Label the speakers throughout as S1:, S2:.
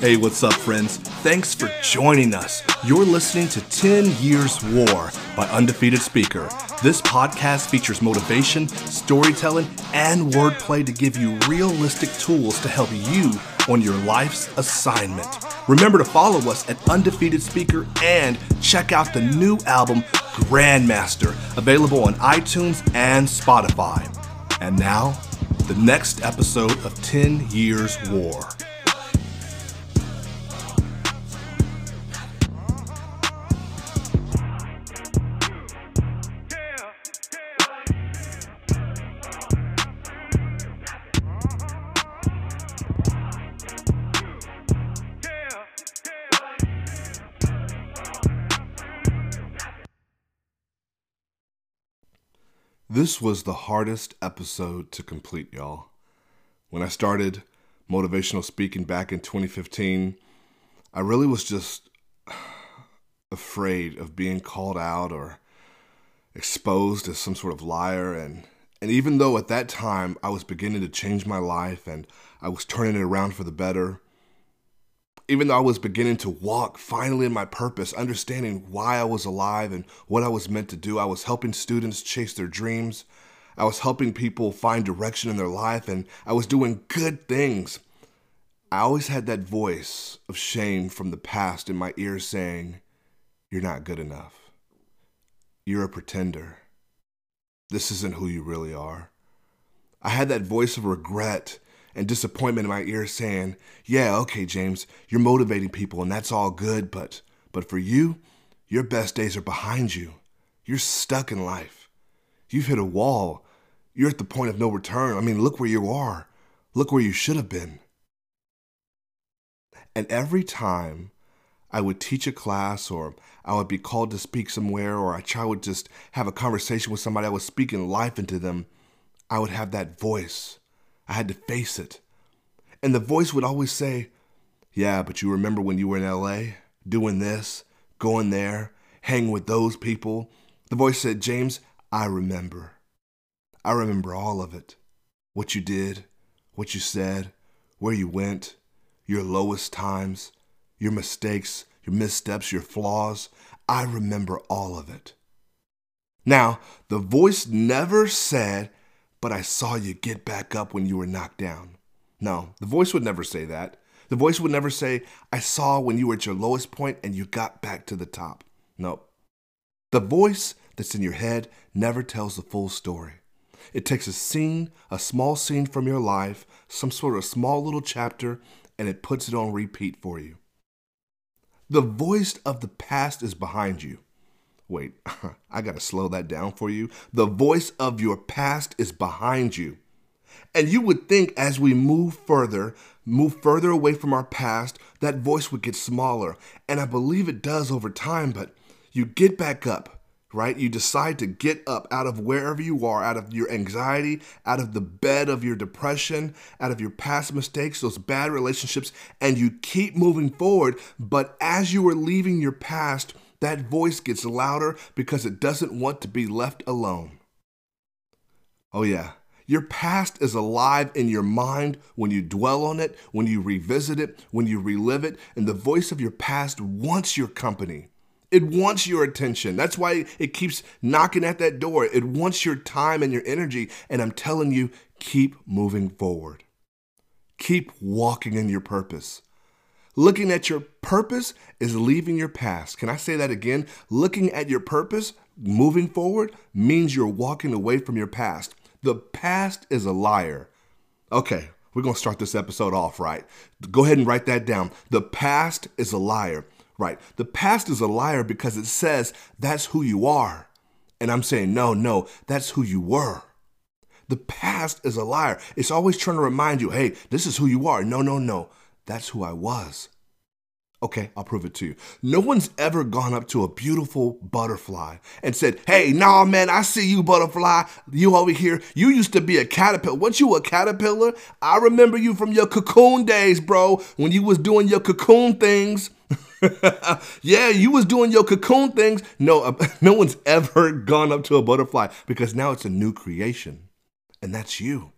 S1: Hey, what's up, friends? Thanks for joining us. You're listening to 10 Years War by Undefeated Speaker. This podcast features motivation, storytelling, and wordplay to give you realistic tools to help you on your life's assignment. Remember to follow us at Undefeated Speaker and check out the new album, Grandmaster, available on iTunes and Spotify. And now, the next episode of 10 Years War. This was the hardest episode to complete, y'all. When I started motivational speaking back in 2015, I really was just afraid of being called out or exposed as some sort of liar and and even though at that time I was beginning to change my life and I was turning it around for the better, even though I was beginning to walk finally in my purpose, understanding why I was alive and what I was meant to do, I was helping students chase their dreams. I was helping people find direction in their life, and I was doing good things. I always had that voice of shame from the past in my ear saying, You're not good enough. You're a pretender. This isn't who you really are. I had that voice of regret and disappointment in my ear saying, "Yeah, okay, James, you're motivating people and that's all good, but but for you, your best days are behind you. You're stuck in life. You've hit a wall. You're at the point of no return. I mean, look where you are. Look where you should have been." And every time I would teach a class or I would be called to speak somewhere or I would just have a conversation with somebody, I was speaking life into them, I would have that voice I had to face it. And the voice would always say, Yeah, but you remember when you were in LA doing this, going there, hanging with those people? The voice said, James, I remember. I remember all of it. What you did, what you said, where you went, your lowest times, your mistakes, your missteps, your flaws. I remember all of it. Now, the voice never said, but I saw you get back up when you were knocked down. No, the voice would never say that. The voice would never say, I saw when you were at your lowest point and you got back to the top. No. The voice that's in your head never tells the full story. It takes a scene, a small scene from your life, some sort of small little chapter, and it puts it on repeat for you. The voice of the past is behind you. Wait, I got to slow that down for you. The voice of your past is behind you. And you would think as we move further, move further away from our past, that voice would get smaller. And I believe it does over time, but you get back up, right? You decide to get up out of wherever you are, out of your anxiety, out of the bed of your depression, out of your past mistakes, those bad relationships, and you keep moving forward. But as you are leaving your past, that voice gets louder because it doesn't want to be left alone. Oh, yeah. Your past is alive in your mind when you dwell on it, when you revisit it, when you relive it, and the voice of your past wants your company. It wants your attention. That's why it keeps knocking at that door. It wants your time and your energy. And I'm telling you, keep moving forward. Keep walking in your purpose. Looking at your purpose is leaving your past. Can I say that again? Looking at your purpose, moving forward, means you're walking away from your past. The past is a liar. Okay, we're going to start this episode off right. Go ahead and write that down. The past is a liar. Right. The past is a liar because it says that's who you are. And I'm saying, no, no, that's who you were. The past is a liar. It's always trying to remind you, hey, this is who you are. No, no, no. That's who I was. Okay, I'll prove it to you. No one's ever gone up to a beautiful butterfly and said, Hey, nah, man, I see you, butterfly. You over here. You used to be a caterpillar. Weren't you a caterpillar? I remember you from your cocoon days, bro, when you was doing your cocoon things. yeah, you was doing your cocoon things. No, uh, no one's ever gone up to a butterfly because now it's a new creation. And that's you.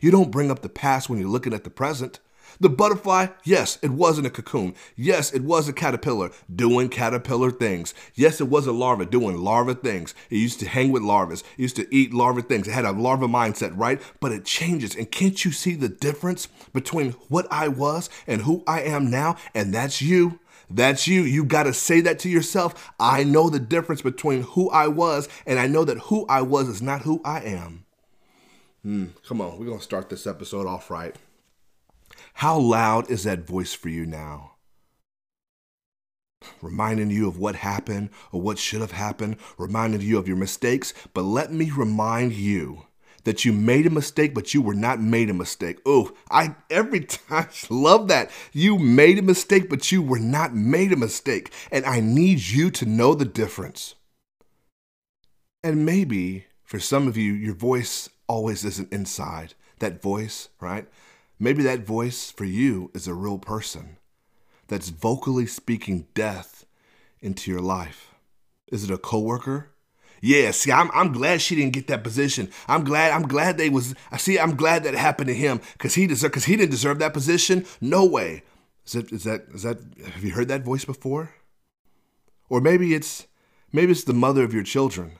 S1: You don't bring up the past when you're looking at the present. The butterfly, yes, it wasn't a cocoon. Yes, it was a caterpillar doing caterpillar things. Yes, it was a larva doing larva things. It used to hang with larvas. It used to eat larva things. It had a larva mindset, right? But it changes. And can't you see the difference between what I was and who I am now? And that's you. That's you. You got to say that to yourself. I know the difference between who I was, and I know that who I was is not who I am. Hmm, come on, we're going to start this episode off right. How loud is that voice for you now? Reminding you of what happened or what should have happened, reminding you of your mistakes. But let me remind you that you made a mistake, but you were not made a mistake. Oh, I every time love that. You made a mistake, but you were not made a mistake. And I need you to know the difference. And maybe for some of you, your voice always isn't inside. That voice, right? Maybe that voice for you is a real person that's vocally speaking death into your life. Is it a coworker? Yeah, see, I'm, I'm glad she didn't get that position. I'm glad I'm glad they was. I see. I'm glad that happened to him because he deserved because he didn't deserve that position. No way. Is that is that is that? Have you heard that voice before? Or maybe it's maybe it's the mother of your children.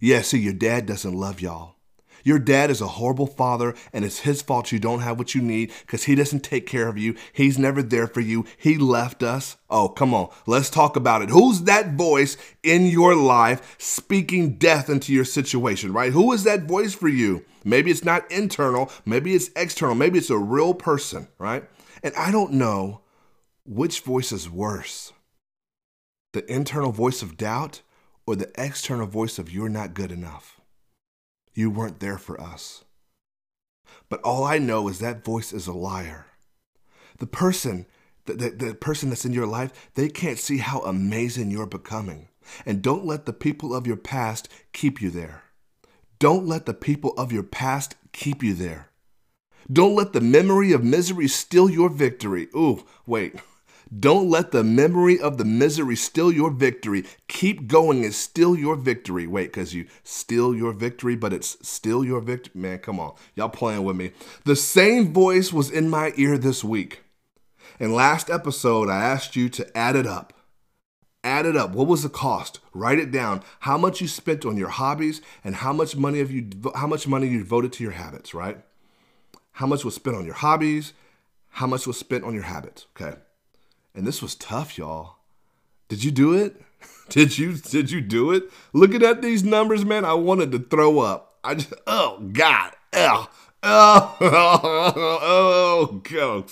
S1: Yeah, see, your dad doesn't love y'all. Your dad is a horrible father, and it's his fault you don't have what you need because he doesn't take care of you. He's never there for you. He left us. Oh, come on. Let's talk about it. Who's that voice in your life speaking death into your situation, right? Who is that voice for you? Maybe it's not internal, maybe it's external, maybe it's a real person, right? And I don't know which voice is worse the internal voice of doubt or the external voice of you're not good enough. You weren't there for us. But all I know is that voice is a liar. The person, the, the, the, person that's in your life, they can't see how amazing you're becoming. And don't let the people of your past keep you there. Don't let the people of your past keep you there. Don't let the memory of misery steal your victory. Ooh, wait. Don't let the memory of the misery steal your victory. Keep going and steal your victory. Wait, because you steal your victory, but it's still your victory. Man, come on. Y'all playing with me. The same voice was in my ear this week. In last episode, I asked you to add it up. Add it up. What was the cost? Write it down. How much you spent on your hobbies and how much money have you how much money you devoted to your habits, right? How much was spent on your hobbies? How much was spent on your habits? Okay. And this was tough, y'all. Did you do it? Did you did you do it? Looking at these numbers, man, I wanted to throw up. I just oh God. Oh, oh, oh, oh,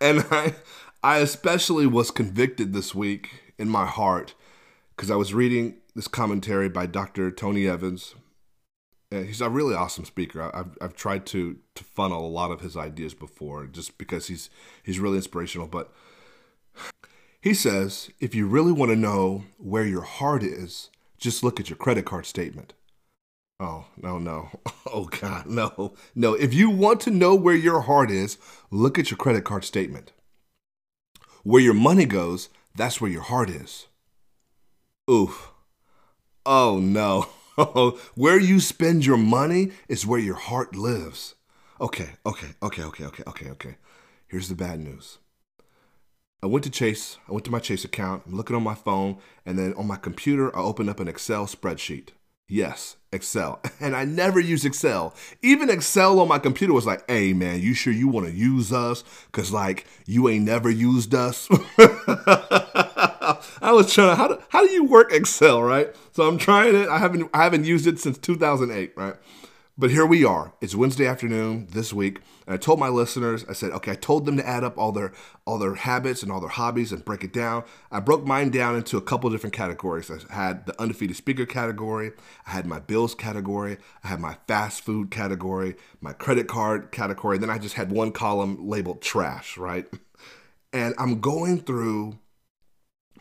S1: And I I especially was convicted this week in my heart because I was reading this commentary by Dr. Tony Evans. And he's a really awesome speaker. I've, I've tried to to funnel a lot of his ideas before just because he's he's really inspirational. But he says if you really want to know where your heart is, just look at your credit card statement. Oh, no, no. Oh, God, no. No. If you want to know where your heart is, look at your credit card statement. Where your money goes, that's where your heart is. Oof. Oh, no. where you spend your money is where your heart lives. Okay, okay, okay, okay, okay, okay, okay. Here's the bad news. I went to Chase, I went to my Chase account, I'm looking on my phone, and then on my computer, I opened up an Excel spreadsheet. Yes, Excel. And I never use Excel. Even Excel on my computer was like, hey man, you sure you want to use us? Cause like you ain't never used us. I was trying to how do, how do you work Excel, right? So I'm trying it. I haven't I haven't used it since 2008, right? But here we are. It's Wednesday afternoon this week, and I told my listeners, I said, okay, I told them to add up all their all their habits and all their hobbies and break it down. I broke mine down into a couple different categories. I had the undefeated speaker category, I had my bills category, I had my fast food category, my credit card category, And then I just had one column labeled trash, right? And I'm going through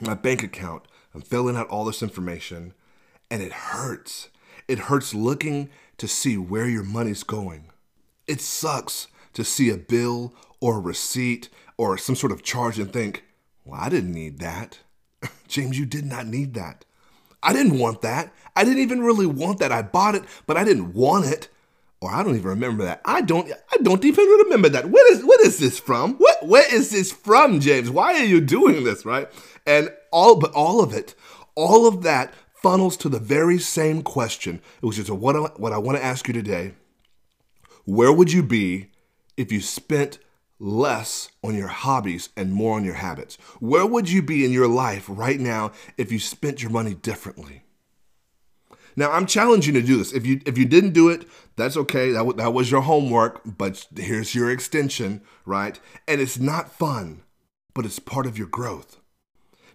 S1: my bank account, I'm filling out all this information, and it hurts. It hurts looking to see where your money's going. It sucks to see a bill or a receipt or some sort of charge and think, well, I didn't need that. James, you did not need that. I didn't want that. I didn't even really want that. I bought it, but I didn't want it. Or I don't even remember that. I don't I don't even remember that. What is what is this from? What where is this from, James? Why are you doing this, right? And all but all of it, all of that funnels to the very same question, which is what I, what I want to ask you today. Where would you be if you spent less on your hobbies and more on your habits? Where would you be in your life right now if you spent your money differently? Now I'm challenging you to do this. If you if you didn't do it, that's okay. That, w- that was your homework, but here's your extension, right? And it's not fun, but it's part of your growth.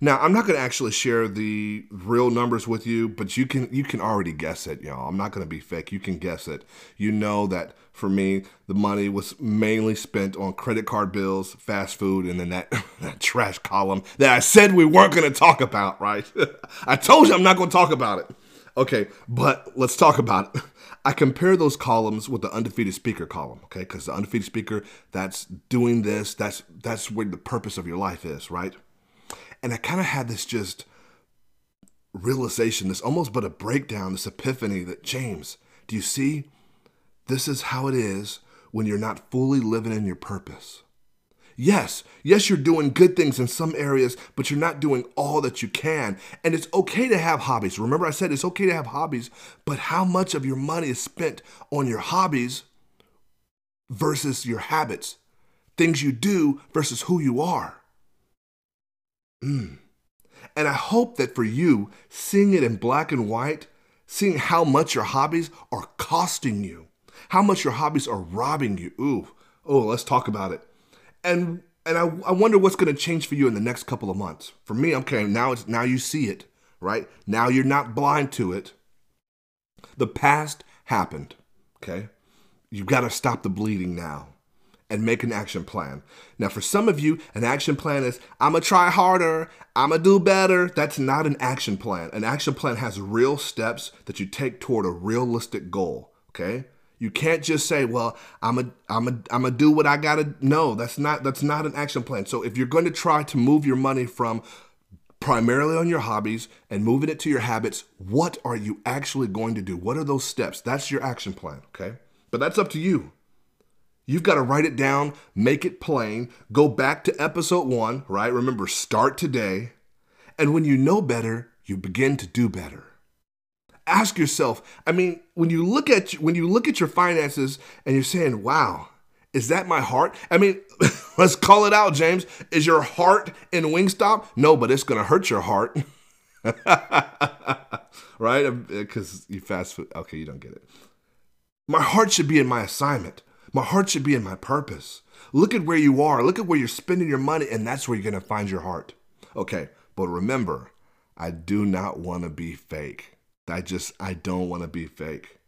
S1: Now, I'm not going to actually share the real numbers with you, but you can you can already guess it, y'all. I'm not going to be fake. You can guess it. You know that for me, the money was mainly spent on credit card bills, fast food, and then that, that trash column that I said we weren't going to talk about, right? I told you I'm not going to talk about it. Okay, but let's talk about it. I compare those columns with the undefeated speaker column, okay? Because the undefeated speaker, that's doing this, that's that's where the purpose of your life is, right? And I kind of had this just realization, this almost but a breakdown, this epiphany that James, do you see? This is how it is when you're not fully living in your purpose. Yes, yes, you're doing good things in some areas, but you're not doing all that you can. And it's okay to have hobbies. Remember, I said it's okay to have hobbies, but how much of your money is spent on your hobbies versus your habits? Things you do versus who you are. Mm. And I hope that for you, seeing it in black and white, seeing how much your hobbies are costing you, how much your hobbies are robbing you. Ooh, oh, let's talk about it. And and I, I wonder what's going to change for you in the next couple of months. For me, okay, now it's now you see it, right? Now you're not blind to it. The past happened, okay? You've got to stop the bleeding now and make an action plan. Now, for some of you, an action plan is I'm gonna try harder, I'm gonna do better. That's not an action plan. An action plan has real steps that you take toward a realistic goal, okay? You can't just say, "Well, I'm a, I'm a, I'm gonna do what I gotta." No, that's not that's not an action plan. So if you're going to try to move your money from primarily on your hobbies and moving it to your habits, what are you actually going to do? What are those steps? That's your action plan, okay? But that's up to you. You've got to write it down, make it plain, go back to episode one, right? Remember, start today. And when you know better, you begin to do better. Ask yourself, I mean, when you look at when you look at your finances and you're saying, "Wow, is that my heart?" I mean, let's call it out, James. Is your heart in Wingstop? No, but it's going to hurt your heart. right? Uh, because you fast food. Okay, you don't get it. My heart should be in my assignment. My heart should be in my purpose. Look at where you are. Look at where you're spending your money, and that's where you're going to find your heart. Okay, but remember, I do not want to be fake. I just, I don't want to be fake.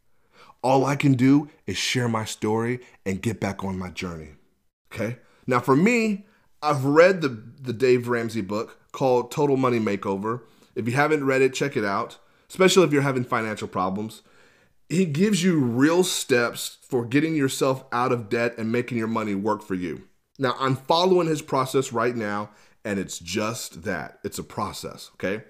S1: All I can do is share my story and get back on my journey. Okay? Now, for me, I've read the, the Dave Ramsey book called Total Money Makeover. If you haven't read it, check it out, especially if you're having financial problems. He gives you real steps for getting yourself out of debt and making your money work for you. Now, I'm following his process right now, and it's just that it's a process, okay?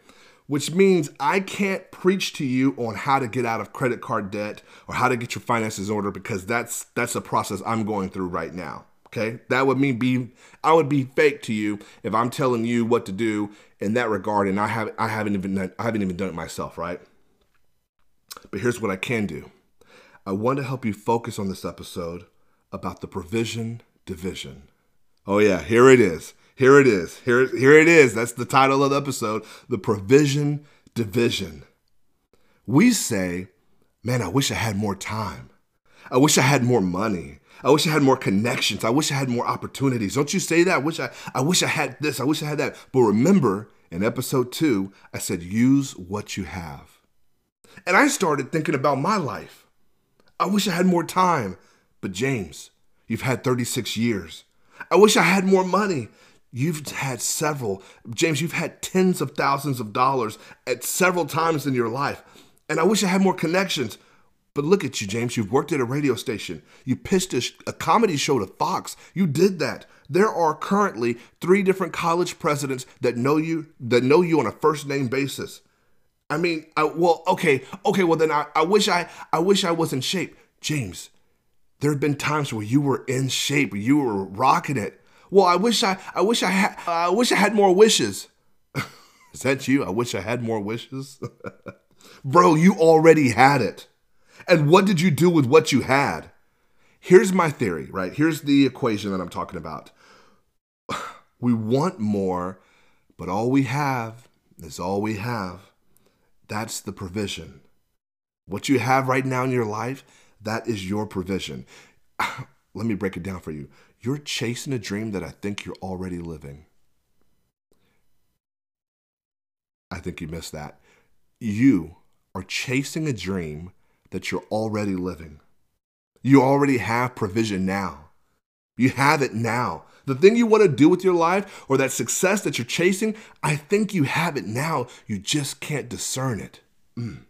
S1: Which means I can't preach to you on how to get out of credit card debt or how to get your finances in order because that's that's a process I'm going through right now. Okay, that would mean be I would be fake to you if I'm telling you what to do in that regard, and I have I haven't even done, I haven't even done it myself, right? But here's what I can do. I want to help you focus on this episode about the provision division. Oh yeah, here it is. Here it is. Here, here it is. That's the title of the episode The Provision Division. We say, man, I wish I had more time. I wish I had more money. I wish I had more connections. I wish I had more opportunities. Don't you say that? I wish I, I wish I had this. I wish I had that. But remember, in episode two, I said, use what you have. And I started thinking about my life. I wish I had more time. But James, you've had 36 years. I wish I had more money. You've had several. James, you've had tens of thousands of dollars at several times in your life. And I wish I had more connections. But look at you, James. You've worked at a radio station. You pitched a, a, comedy show to Fox. You did that. There are currently three different college presidents that know you that know you on a first name basis. I mean, I, well, okay, okay. Well, then I, I wish I, I wish I was in shape, James. There have been times where you were in shape, you were rocking it. Well, I wish I, I wish I had, I wish I had more wishes. Is that you? I wish I had more wishes. Bro, you already had it. And what did you do with what you had? Here's my theory, right? Here's the equation that I'm talking about. We want more, but all we have is all we have. That's the provision. What you have right now in your life, that is your provision. Let me break it down for you. You're chasing a dream that I think you're already living. I think you missed that. You are chasing a dream that you're already living. You already have provision now. You have it now. The thing you want to do with your life or that success that you're chasing, I think you have it now. You just can't discern it. Mm.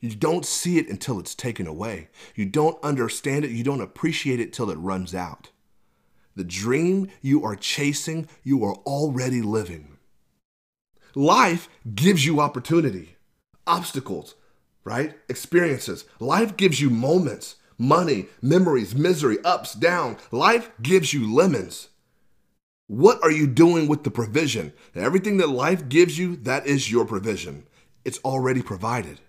S1: You don't see it until it's taken away. You don't understand it. You don't appreciate it till it runs out. The dream you are chasing, you are already living. Life gives you opportunity, obstacles, right? Experiences. Life gives you moments, money, memories, misery, ups, down. Life gives you lemons. What are you doing with the provision? Everything that life gives you, that is your provision. It's already provided.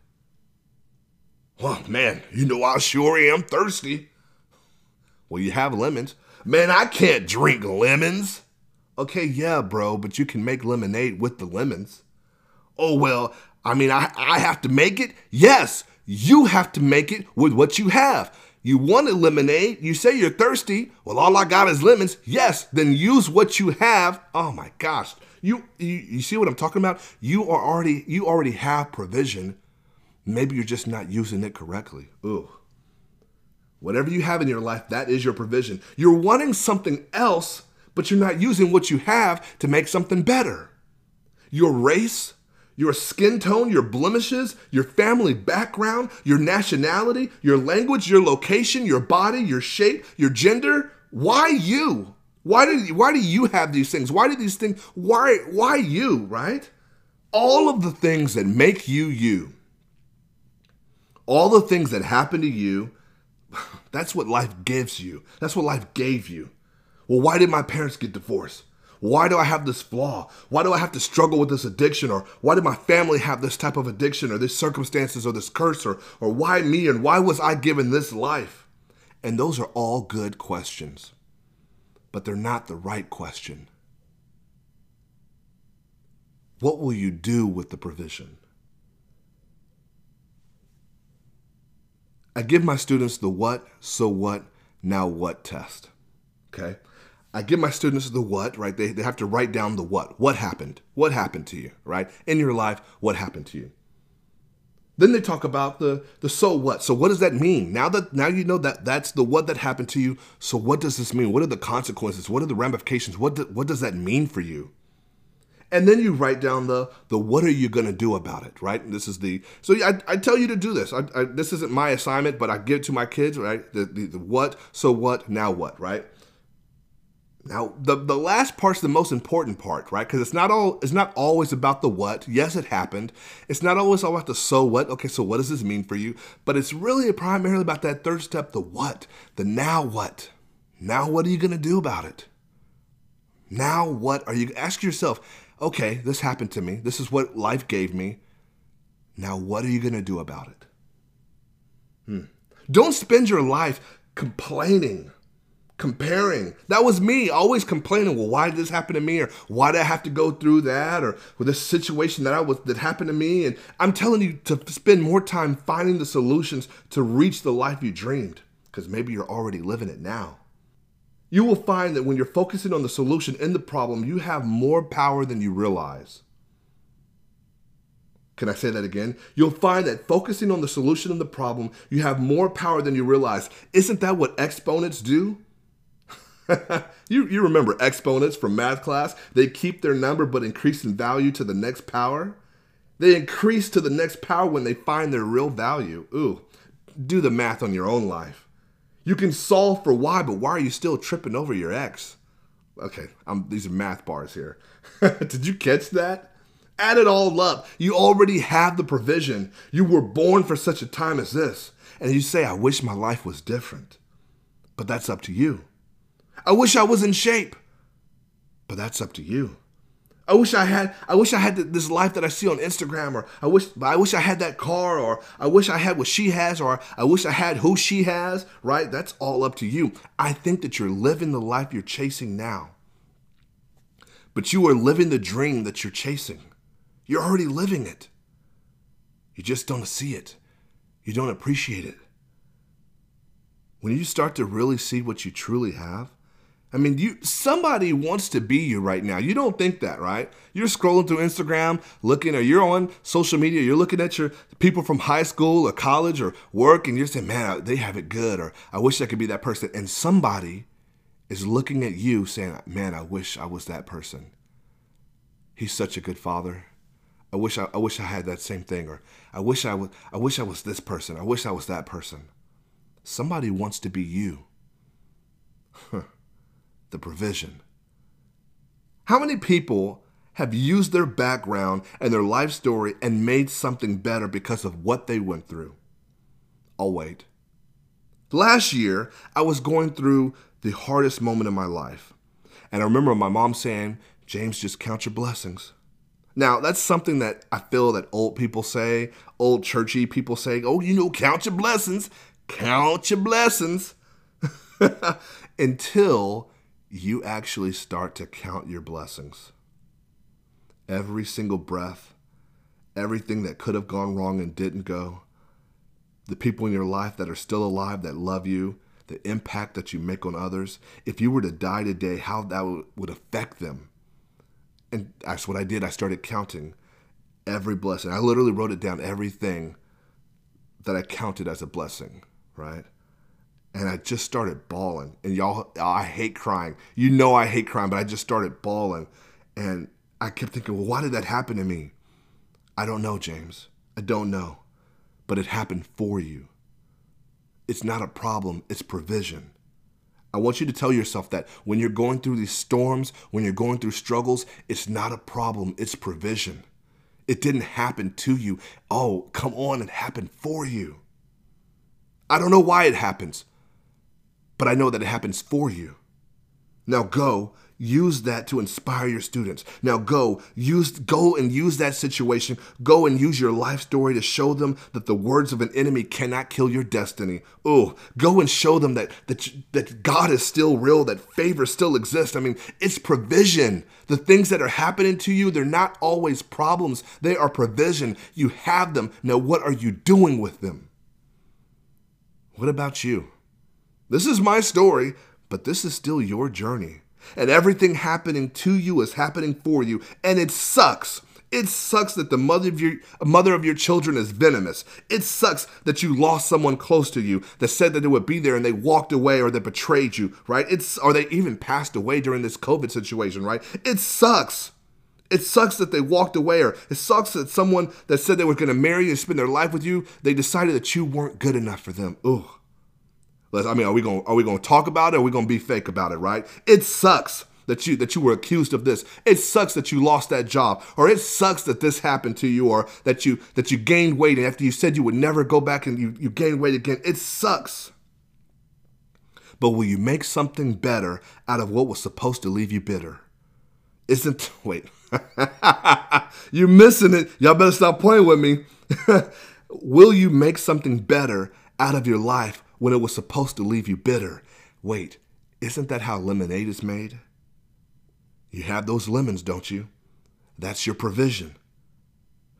S1: Oh man, you know I sure am thirsty. Well, you have lemons. Man, I can't drink lemons. Okay, yeah, bro, but you can make lemonade with the lemons. Oh, well, I mean, I, I have to make it? Yes, you have to make it with what you have. You want a lemonade, you say you're thirsty. Well, all I got is lemons. Yes, then use what you have. Oh my gosh. You, you you see what I'm talking about? You are already you already have provision. Maybe you're just not using it correctly. Ooh. Whatever you have in your life, that is your provision. You're wanting something else, but you're not using what you have to make something better. Your race, your skin tone, your blemishes, your family background, your nationality, your language, your location, your body, your shape, your gender. Why you? Why do why do you have these things? Why do these things why why you, right? All of the things that make you you. All the things that happen to you that's what life gives you. That's what life gave you. Well, why did my parents get divorced? Why do I have this flaw? Why do I have to struggle with this addiction? Or why did my family have this type of addiction or these circumstances or this curse? Or, or why me? And why was I given this life? And those are all good questions, but they're not the right question. What will you do with the provision? I give my students the what, so what, now what test. Okay? I give my students the what, right? They, they have to write down the what. What happened? What happened to you, right? In your life, what happened to you? Then they talk about the the so what. So what does that mean? Now that now you know that that's the what that happened to you. So what does this mean? What are the consequences? What are the ramifications? What do, what does that mean for you? And then you write down the the what are you going to do about it right? And this is the so I, I tell you to do this. I, I, this isn't my assignment but i give it to my kids right? The, the, the what so what now what right? Now the, the last part's the most important part right? Because it's not all it's not always about the what. Yes it happened. It's not always all about the so what. Okay so what does this mean for you? But it's really primarily about that third step the what the now what. Now what are you going to do about it? Now what are you ask yourself okay, this happened to me. This is what life gave me. Now, what are you going to do about it? Hmm. Don't spend your life complaining, comparing. That was me, always complaining. Well, why did this happen to me? Or why did I have to go through that? Or with this situation that I was that happened to me? And I'm telling you to spend more time finding the solutions to reach the life you dreamed, because maybe you're already living it now you will find that when you're focusing on the solution in the problem, you have more power than you realize. Can I say that again? You'll find that focusing on the solution in the problem, you have more power than you realize. Isn't that what exponents do? you, you remember exponents from math class? They keep their number but increase in value to the next power. They increase to the next power when they find their real value. Ooh, do the math on your own life. You can solve for y, but why are you still tripping over your x? Okay, I'm, these are math bars here. Did you catch that? Add it all up. You already have the provision. You were born for such a time as this. And you say, I wish my life was different. but that's up to you. I wish I was in shape, but that's up to you. I wish I had I wish I had this life that I see on Instagram or I wish I wish I had that car or I wish I had what she has or I wish I had who she has, right? That's all up to you. I think that you're living the life you're chasing now. But you are living the dream that you're chasing. You're already living it. You just don't see it. You don't appreciate it. When you start to really see what you truly have, I mean, you somebody wants to be you right now. You don't think that, right? You're scrolling through Instagram, looking, or you're on social media. You're looking at your people from high school or college or work, and you're saying, "Man, they have it good," or "I wish I could be that person." And somebody is looking at you, saying, "Man, I wish I was that person." He's such a good father. I wish I, I wish I had that same thing, or I wish I was, I wish I was this person. I wish I was that person. Somebody wants to be you. The provision. How many people have used their background and their life story and made something better because of what they went through? I'll wait. Last year, I was going through the hardest moment in my life. And I remember my mom saying, James, just count your blessings. Now, that's something that I feel that old people say, old churchy people say, oh, you know, count your blessings, count your blessings. Until you actually start to count your blessings. Every single breath, everything that could have gone wrong and didn't go, the people in your life that are still alive that love you, the impact that you make on others. If you were to die today, how that would affect them. And that's what I did. I started counting every blessing. I literally wrote it down, everything that I counted as a blessing, right? And I just started bawling. And y'all, I hate crying. You know I hate crying, but I just started bawling. And I kept thinking, well, why did that happen to me? I don't know, James. I don't know. But it happened for you. It's not a problem, it's provision. I want you to tell yourself that when you're going through these storms, when you're going through struggles, it's not a problem, it's provision. It didn't happen to you. Oh, come on, it happened for you. I don't know why it happens but I know that it happens for you. Now go, use that to inspire your students. Now go, use go and use that situation. Go and use your life story to show them that the words of an enemy cannot kill your destiny. Oh, go and show them that that that God is still real, that favor still exists. I mean, it's provision. The things that are happening to you, they're not always problems. They are provision. You have them. Now what are you doing with them? What about you? This is my story, but this is still your journey. And everything happening to you is happening for you. And it sucks. It sucks that the mother of your mother of your children is venomous. It sucks that you lost someone close to you that said that they would be there and they walked away or they betrayed you, right? It's or they even passed away during this COVID situation, right? It sucks. It sucks that they walked away, or it sucks that someone that said they were going to marry you and spend their life with you, they decided that you weren't good enough for them. Ugh. Let's, I mean, are we gonna are we going to talk about it? or Are we going to be fake about it? Right? It sucks that you that you were accused of this. It sucks that you lost that job, or it sucks that this happened to you, or that you that you gained weight, and after you said you would never go back and you you gained weight again. It sucks. But will you make something better out of what was supposed to leave you bitter? Isn't wait. You're missing it. Y'all better stop playing with me. will you make something better out of your life when it was supposed to leave you bitter. Wait, isn't that how lemonade is made? You have those lemons, don't you? That's your provision.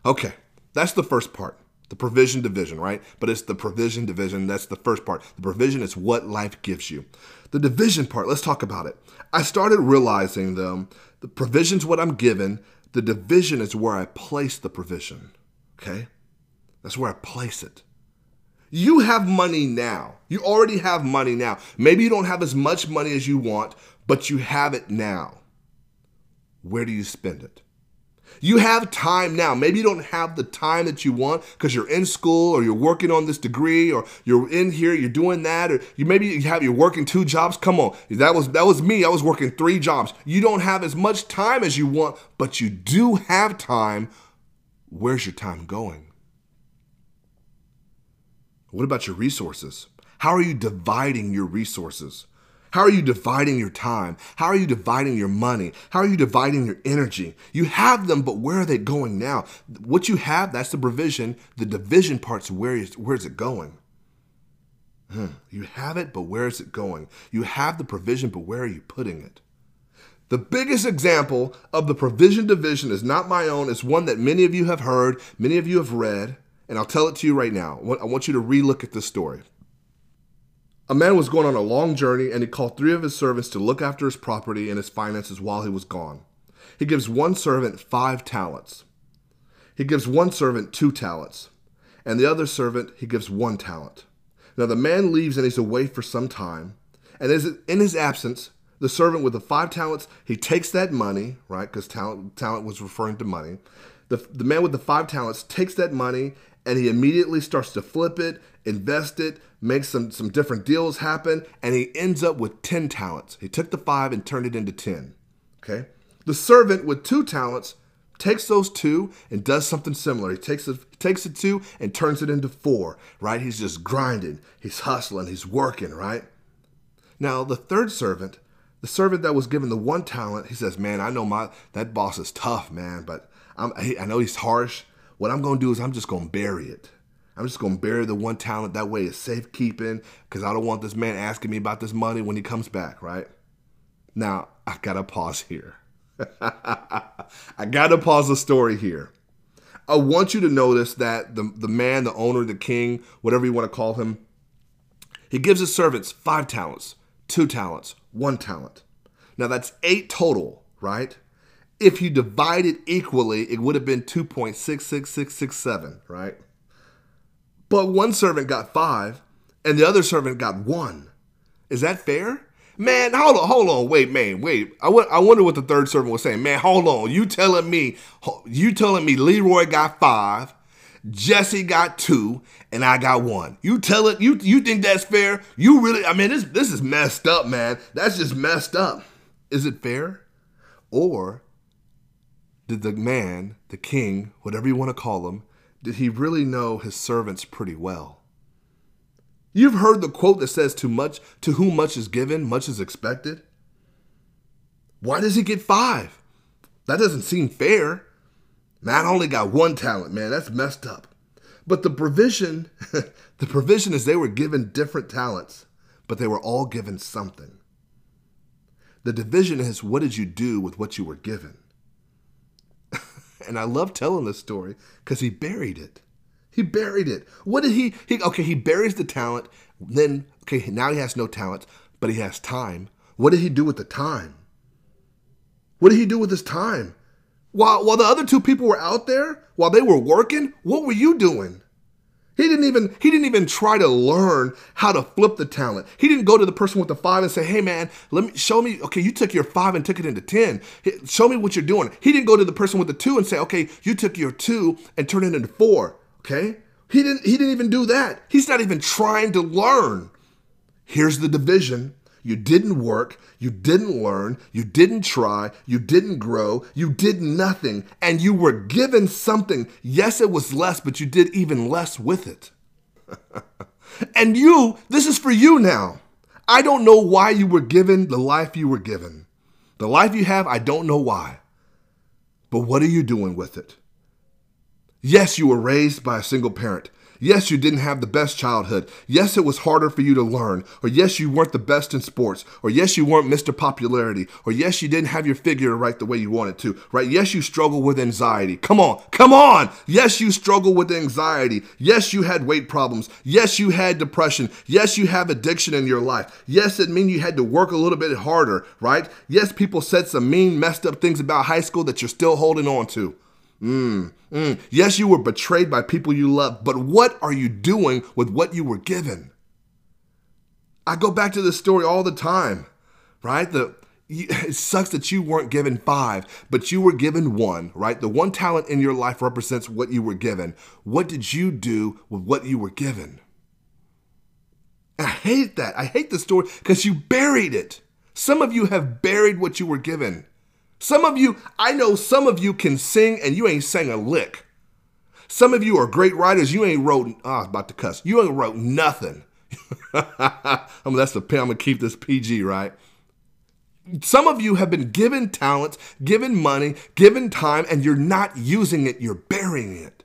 S1: Okay, that's the first part. The provision division, right? But it's the provision division. That's the first part. The provision is what life gives you. The division part, let's talk about it. I started realizing them. The provision's what I'm given. The division is where I place the provision. Okay? That's where I place it. You have money now. You already have money now. Maybe you don't have as much money as you want, but you have it now. Where do you spend it? You have time now. Maybe you don't have the time that you want because you're in school or you're working on this degree or you're in here, you're doing that, or you maybe you have you're working two jobs. Come on. That was that was me. I was working three jobs. You don't have as much time as you want, but you do have time. Where's your time going? What about your resources? How are you dividing your resources? How are you dividing your time? How are you dividing your money? How are you dividing your energy? You have them, but where are they going now? What you have, that's the provision. The division part's where is, where's it going? Hmm. You have it, but where is it going? You have the provision, but where are you putting it? The biggest example of the provision division is not my own. It's one that many of you have heard, many of you have read, and I'll tell it to you right now. I want you to relook at this story. A man was going on a long journey, and he called three of his servants to look after his property and his finances while he was gone. He gives one servant five talents. He gives one servant two talents, and the other servant he gives one talent. Now the man leaves and he's away for some time, and in his absence, the servant with the five talents, he takes that money, right? Because talent, talent was referring to money. The, the man with the five talents takes that money and he immediately starts to flip it, invest it, make some, some different deals happen, and he ends up with 10 talents. He took the five and turned it into 10. Okay? The servant with two talents takes those two and does something similar. He takes it, takes the two and turns it into four, right? He's just grinding, he's hustling, he's working, right? Now, the third servant the servant that was given the one talent, he says, "Man, I know my that boss is tough, man, but I'm, I know he's harsh. What I'm going to do is I'm just going to bury it. I'm just going to bury the one talent. That way it's safekeeping because I don't want this man asking me about this money when he comes back, right? Now, I got to pause here. I got to pause the story here. I want you to notice that the, the man, the owner, the king, whatever you want to call him, he gives his servants five talents, two talents, one talent. Now that's eight total, right? If you divide it equally, it would have been 2.66667, right? But one servant got five and the other servant got one. Is that fair? Man, hold on, hold on, wait, man, wait. I, w- I wonder what the third servant was saying. Man, hold on. You telling me, you telling me Leroy got five, Jesse got two, and I got one. You tell it. You you think that's fair? You really? I mean, this this is messed up, man. That's just messed up. Is it fair, or did the man, the king, whatever you want to call him, did he really know his servants pretty well? You've heard the quote that says, "To much, to whom much is given, much is expected." Why does he get five? That doesn't seem fair. Man, I only got one talent, man. That's messed up. But the provision, the provision is they were given different talents, but they were all given something. The division is what did you do with what you were given? And I love telling this story because he buried it. He buried it. What did he, he? Okay, he buries the talent. Then, okay, now he has no talent, but he has time. What did he do with the time? What did he do with his time? While, while the other two people were out there, while they were working, what were you doing? He didn't even he didn't even try to learn how to flip the talent. He didn't go to the person with the five and say, "Hey man, let me show me. Okay, you took your five and took it into ten. Show me what you're doing." He didn't go to the person with the two and say, "Okay, you took your two and turned it into four. Okay, he didn't. He didn't even do that. He's not even trying to learn. Here's the division you didn't work, you didn't learn, you didn't try, you didn't grow, you did nothing, and you were given something. Yes, it was less, but you did even less with it. and you, this is for you now. I don't know why you were given the life you were given. The life you have, I don't know why. But what are you doing with it? Yes, you were raised by a single parent. Yes, you didn't have the best childhood. Yes, it was harder for you to learn. Or yes, you weren't the best in sports. Or yes, you weren't Mr. Popularity. Or yes, you didn't have your figure right the way you wanted to. Right? Yes, you struggle with anxiety. Come on. Come on. Yes, you struggle with anxiety. Yes, you had weight problems. Yes, you had depression. Yes, you have addiction in your life. Yes, it means you had to work a little bit harder, right? Yes, people said some mean, messed up things about high school that you're still holding on to. Mm, mm. Yes, you were betrayed by people you love, but what are you doing with what you were given? I go back to this story all the time, right? The it sucks that you weren't given five, but you were given one, right? The one talent in your life represents what you were given. What did you do with what you were given? I hate that. I hate the story because you buried it. Some of you have buried what you were given. Some of you, I know some of you can sing and you ain't sang a lick. Some of you are great writers. You ain't wrote, oh, about to cuss. You ain't wrote nothing. I mean, that's the I'm gonna keep this PG, right? Some of you have been given talents, given money, given time, and you're not using it, you're burying it.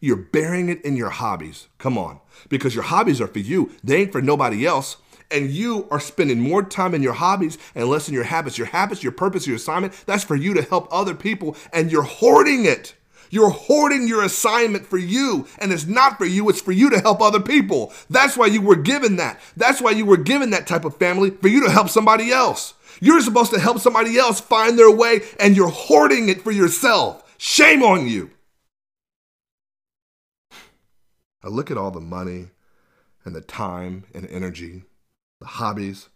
S1: You're burying it in your hobbies. Come on. Because your hobbies are for you, they ain't for nobody else. And you are spending more time in your hobbies and less in your habits. Your habits, your purpose, your assignment, that's for you to help other people, and you're hoarding it. You're hoarding your assignment for you, and it's not for you, it's for you to help other people. That's why you were given that. That's why you were given that type of family, for you to help somebody else. You're supposed to help somebody else find their way, and you're hoarding it for yourself. Shame on you. I look at all the money and the time and energy, the hobbies,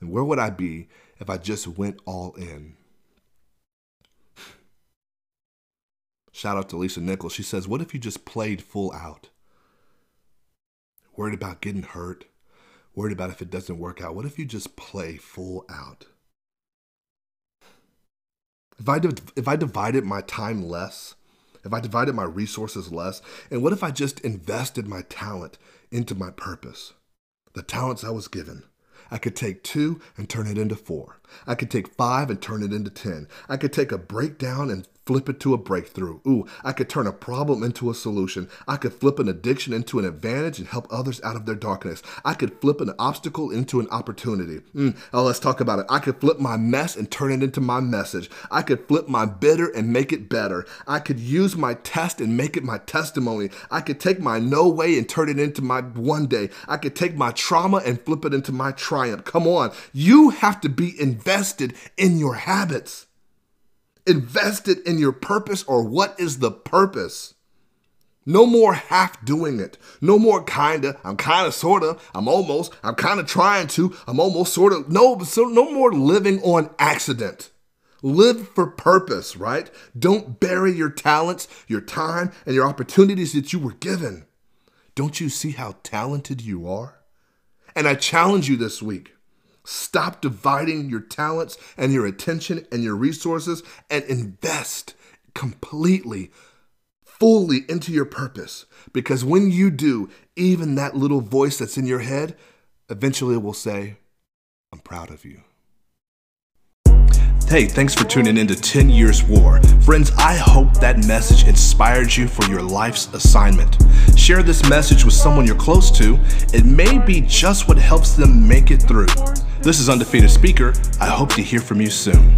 S1: and where would I be if I just went all in? Shout out to Lisa Nichols. She says, What if you just played full out? Worried about getting hurt, worried about if it doesn't work out. What if you just play full out? If I, if I divided my time less, if I divided my resources less, and what if I just invested my talent into my purpose? The talents I was given. I could take two and turn it into four. I could take five and turn it into 10. I could take a breakdown and flip it to a breakthrough. Ooh, I could turn a problem into a solution. I could flip an addiction into an advantage and help others out of their darkness. I could flip an obstacle into an opportunity. Mm, oh, let's talk about it. I could flip my mess and turn it into my message. I could flip my bitter and make it better. I could use my test and make it my testimony. I could take my no way and turn it into my one day. I could take my trauma and flip it into my triumph. Come on. You have to be invested in your habits invested in your purpose or what is the purpose. No more half doing it. No more kinda. I'm kinda, sorta. I'm almost. I'm kinda trying to. I'm almost, sorta. No, so no more living on accident. Live for purpose, right? Don't bury your talents, your time, and your opportunities that you were given. Don't you see how talented you are? And I challenge you this week Stop dividing your talents and your attention and your resources and invest completely, fully into your purpose. Because when you do, even that little voice that's in your head eventually will say, I'm proud of you. Hey, thanks for tuning in to 10 Years War. Friends, I hope that message inspired you for your life's assignment. Share this message with someone you're close to. It may be just what helps them make it through. This is Undefeated Speaker. I hope to hear from you soon.